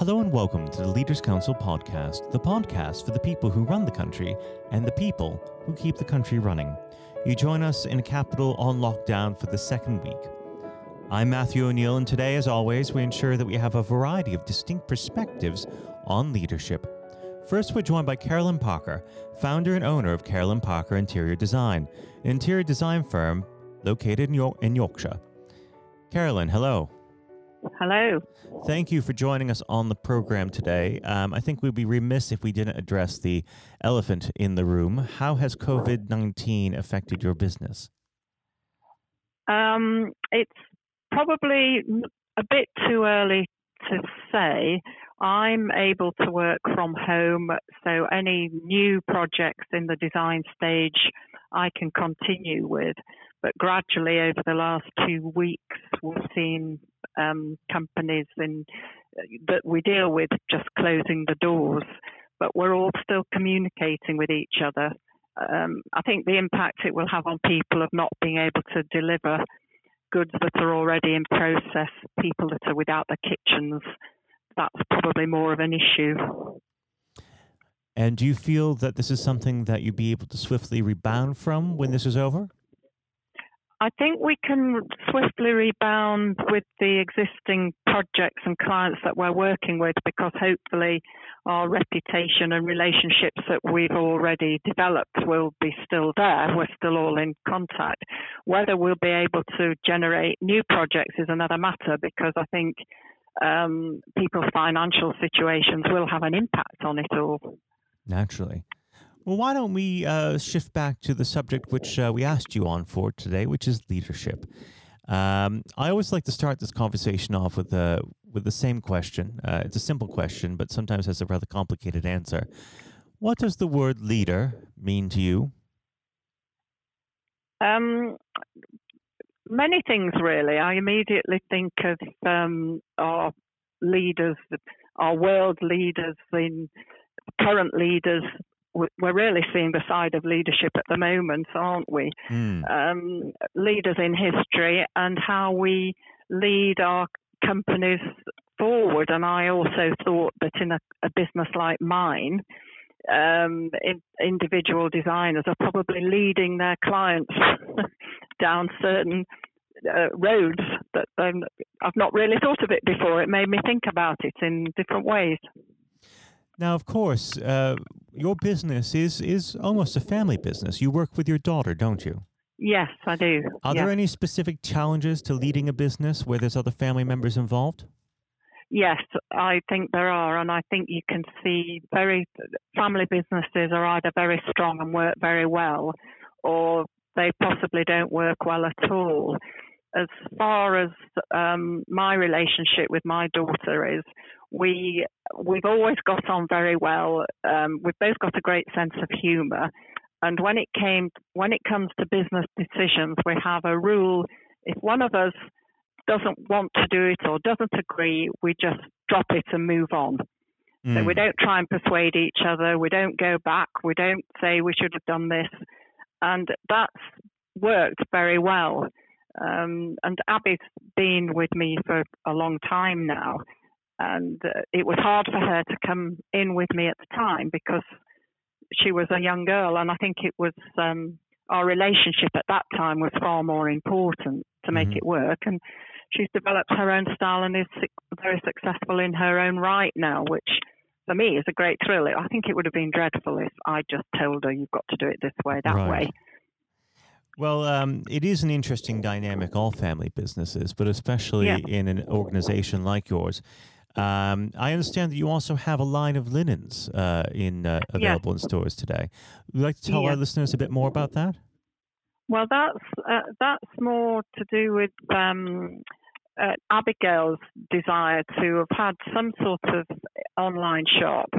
Hello and welcome to the Leaders Council podcast, the podcast for the people who run the country and the people who keep the country running. You join us in a capital on lockdown for the second week. I'm Matthew O'Neill, and today, as always, we ensure that we have a variety of distinct perspectives on leadership. First, we're joined by Carolyn Parker, founder and owner of Carolyn Parker Interior Design, an interior design firm located in, York- in Yorkshire. Carolyn, hello. Hello. Thank you for joining us on the program today. Um, I think we'd be remiss if we didn't address the elephant in the room. How has COVID 19 affected your business? Um, it's probably a bit too early to say. I'm able to work from home, so any new projects in the design stage I can continue with. But gradually, over the last two weeks, we've seen um, companies in, that we deal with just closing the doors, but we're all still communicating with each other. Um, I think the impact it will have on people of not being able to deliver goods that are already in process, people that are without their kitchens, that's probably more of an issue. And do you feel that this is something that you'd be able to swiftly rebound from when this is over? I think we can swiftly rebound with the existing projects and clients that we're working with because hopefully our reputation and relationships that we've already developed will be still there. We're still all in contact. Whether we'll be able to generate new projects is another matter because I think um, people's financial situations will have an impact on it all. Naturally. Well, why don't we uh, shift back to the subject which uh, we asked you on for today, which is leadership. Um, I always like to start this conversation off with the with the same question. Uh, it's a simple question, but sometimes has a rather complicated answer. What does the word leader mean to you? Um, many things, really. I immediately think of um, our leaders, our world leaders, in current leaders we're really seeing the side of leadership at the moment, aren't we? Mm. Um, leaders in history and how we lead our companies forward. And I also thought that in a, a business like mine, um, in, individual designers are probably leading their clients down certain uh, roads that um, I've not really thought of it before. It made me think about it in different ways. Now, of course, uh, your business is is almost a family business. You work with your daughter, don't you? Yes, I do. Are there any specific challenges to leading a business where there's other family members involved? Yes, I think there are, and I think you can see very family businesses are either very strong and work very well, or they possibly don't work well at all. As far as um, my relationship with my daughter is, we we've always got on very well. Um, we've both got a great sense of humour, and when it came when it comes to business decisions, we have a rule: if one of us doesn't want to do it or doesn't agree, we just drop it and move on. Mm. So we hmm. don't try and persuade each other. We don't go back. We don't say we should have done this, and that's worked very well. Um, and Abby's been with me for a long time now and uh, it was hard for her to come in with me at the time because she was a young girl, and I think it was um, our relationship at that time was far more important to make mm-hmm. it work. And she's developed her own style and is very successful in her own right now, which for me is a great thrill. I think it would have been dreadful if I just told her you've got to do it this way, that right. way. Well, um, it is an interesting dynamic, all family businesses, but especially yeah. in an organization like yours. Um, I understand that you also have a line of linens uh, in uh, available in stores today. Would you like to tell our listeners a bit more about that? Well, that's uh, that's more to do with um, uh, Abigail's desire to have had some sort of online shop,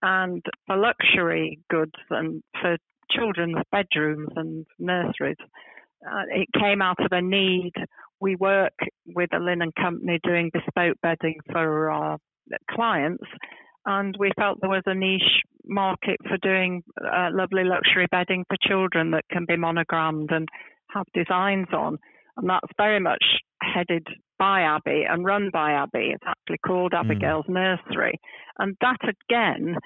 and for luxury goods and for children's bedrooms and nurseries. Uh, it came out of a need we work with a linen company doing bespoke bedding for our clients, and we felt there was a niche market for doing uh, lovely luxury bedding for children that can be monogrammed and have designs on. And that's very much headed by Abby and run by Abby. It's actually called Abigail's mm. Nursery. And that again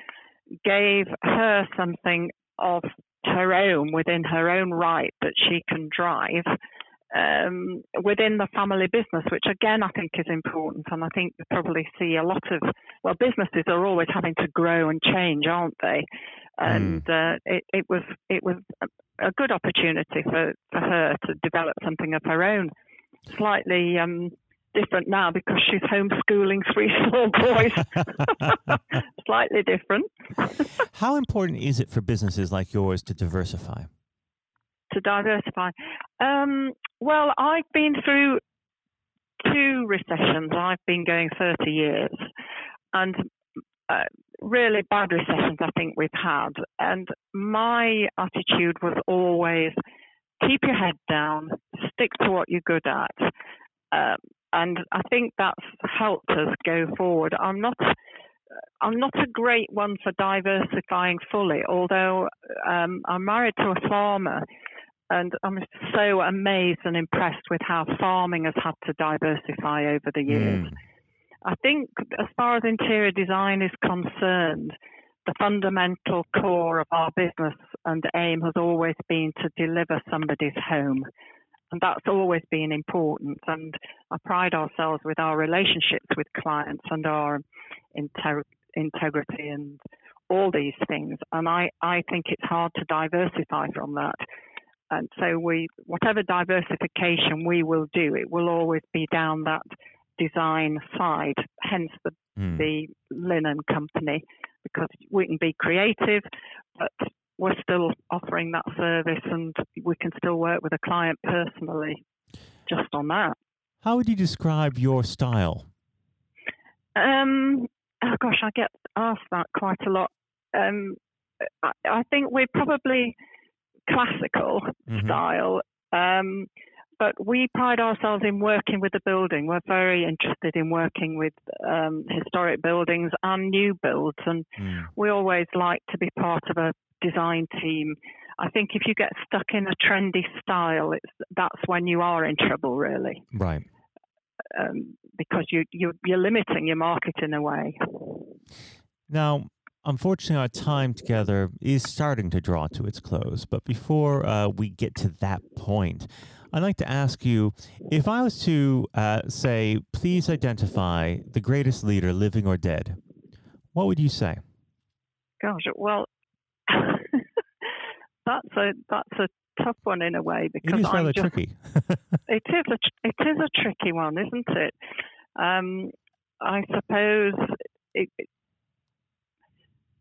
gave her something of her own within her own right that she can drive um, within the family business, which again I think is important. And I think you probably see a lot of, well, businesses are always having to grow and change, aren't they? And mm. uh, it, it, was it was a good opportunity for, for her to develop something of her own. Slightly um, different now because she's homeschooling three small boys. Slightly different. How important is it for businesses like yours to diversify? To diversify. Um, well, I've been through two recessions. I've been going 30 years. And uh, really bad recessions I think we've had. And my attitude was always keep your head down, stick to what you're good at. Um, and I think that's helped us go forward. I'm not. I'm not a great one for diversifying fully, although um, I'm married to a farmer, and I'm so amazed and impressed with how farming has had to diversify over the years. Mm. I think, as far as interior design is concerned, the fundamental core of our business and aim has always been to deliver somebody's home. And that's always been important. And I pride ourselves with our relationships with clients and our integrity and all these things. And I, I think it's hard to diversify from that. And so we, whatever diversification we will do, it will always be down that design side, hence the, mm. the linen company, because we can be creative, but we're still offering that service and we can still work with a client personally just on that. How would you describe your style? Um, oh gosh, I get asked that quite a lot. Um, I, I, think we're probably classical mm-hmm. style. Um, but we pride ourselves in working with the building. We're very interested in working with um, historic buildings and new builds, and mm. we always like to be part of a design team. I think if you get stuck in a trendy style, it's that's when you are in trouble, really. Right. Um, because you, you you're limiting your market in a way. Now, unfortunately, our time together is starting to draw to its close. But before uh, we get to that point, I'd like to ask you if I was to uh, say, please identify the greatest leader, living or dead, what would you say? Gosh, well, that's a that's a tough one in a way because it is rather just, tricky. it is a it is a tricky one, isn't it? Um, I suppose it,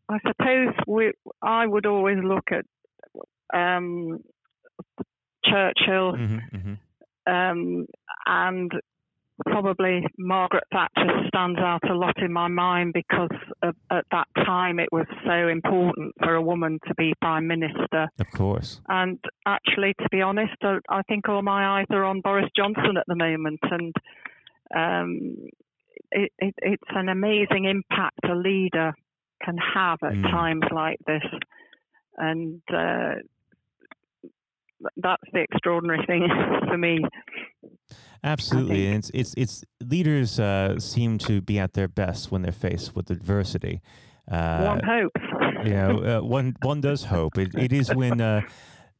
I suppose we, I would always look at um, Churchill, mm-hmm, mm-hmm. Um, and probably Margaret Thatcher stands out a lot in my mind because of, at that time it was so important for a woman to be prime minister. Of course. And actually, to be honest, I think all my eyes are on Boris Johnson at the moment, and um, it, it, it's an amazing impact a leader can have at mm. times like this. And uh, that's the extraordinary thing for me. Absolutely, and it's it's it's leaders uh, seem to be at their best when they're faced with adversity. Uh, one hopes. you know, uh, one one does hope. It it is when uh,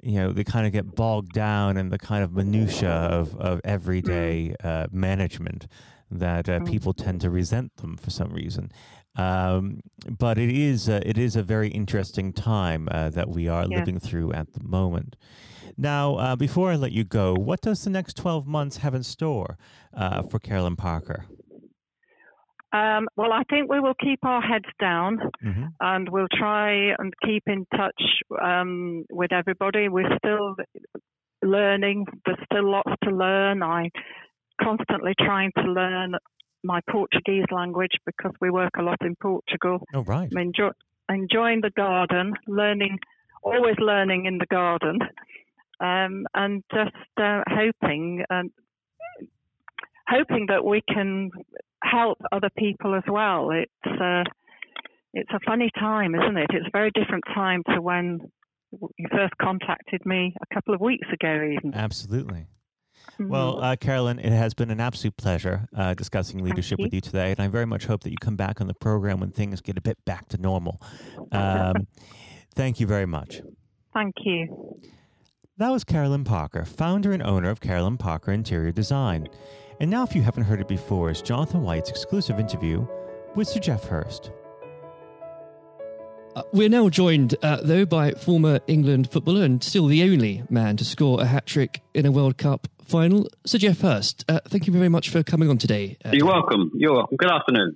you know they kind of get bogged down in the kind of minutia of of everyday mm. uh, management that uh, mm. people tend to resent them for some reason. Um, but it is uh, it is a very interesting time uh, that we are yeah. living through at the moment. Now, uh, before I let you go, what does the next 12 months have in store uh, for Carolyn Parker? Um, well, I think we will keep our heads down mm-hmm. and we'll try and keep in touch um, with everybody. We're still learning, there's still lots to learn. I'm constantly trying to learn my Portuguese language because we work a lot in Portugal. Oh, right. I'm enjoy, enjoying the garden, learning, always learning in the garden um, and just uh, hoping um, hoping that we can help other people as well. It's uh, it's a funny time, isn't it? It's a very different time to when you first contacted me a couple of weeks ago, even. Absolutely. Well, uh, Carolyn, it has been an absolute pleasure uh, discussing leadership you. with you today, and I very much hope that you come back on the program when things get a bit back to normal. Um, thank you very much. Thank you. That was Carolyn Parker, founder and owner of Carolyn Parker Interior Design. And now, if you haven't heard it before, is Jonathan White's exclusive interview with Sir Geoff Hurst. Uh, we're now joined, uh, though, by former England footballer and still the only man to score a hat trick in a World Cup final, Sir Geoff Hurst. Uh, thank you very much for coming on today. Uh, You're welcome. You're welcome. Good afternoon.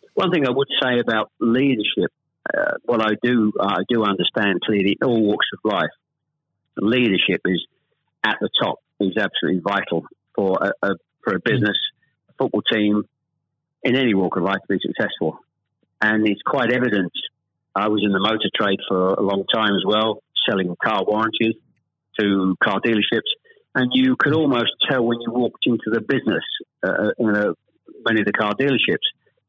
One thing I would say about leadership, uh, what I do I do understand clearly all walks of life, leadership is at the top is absolutely vital for a, a for a business football team in any walk of life to be successful. And it's quite evident. I was in the motor trade for a long time as well, selling car warranties to car dealerships. And you could almost tell when you walked into the business uh, in a, many of the car dealerships,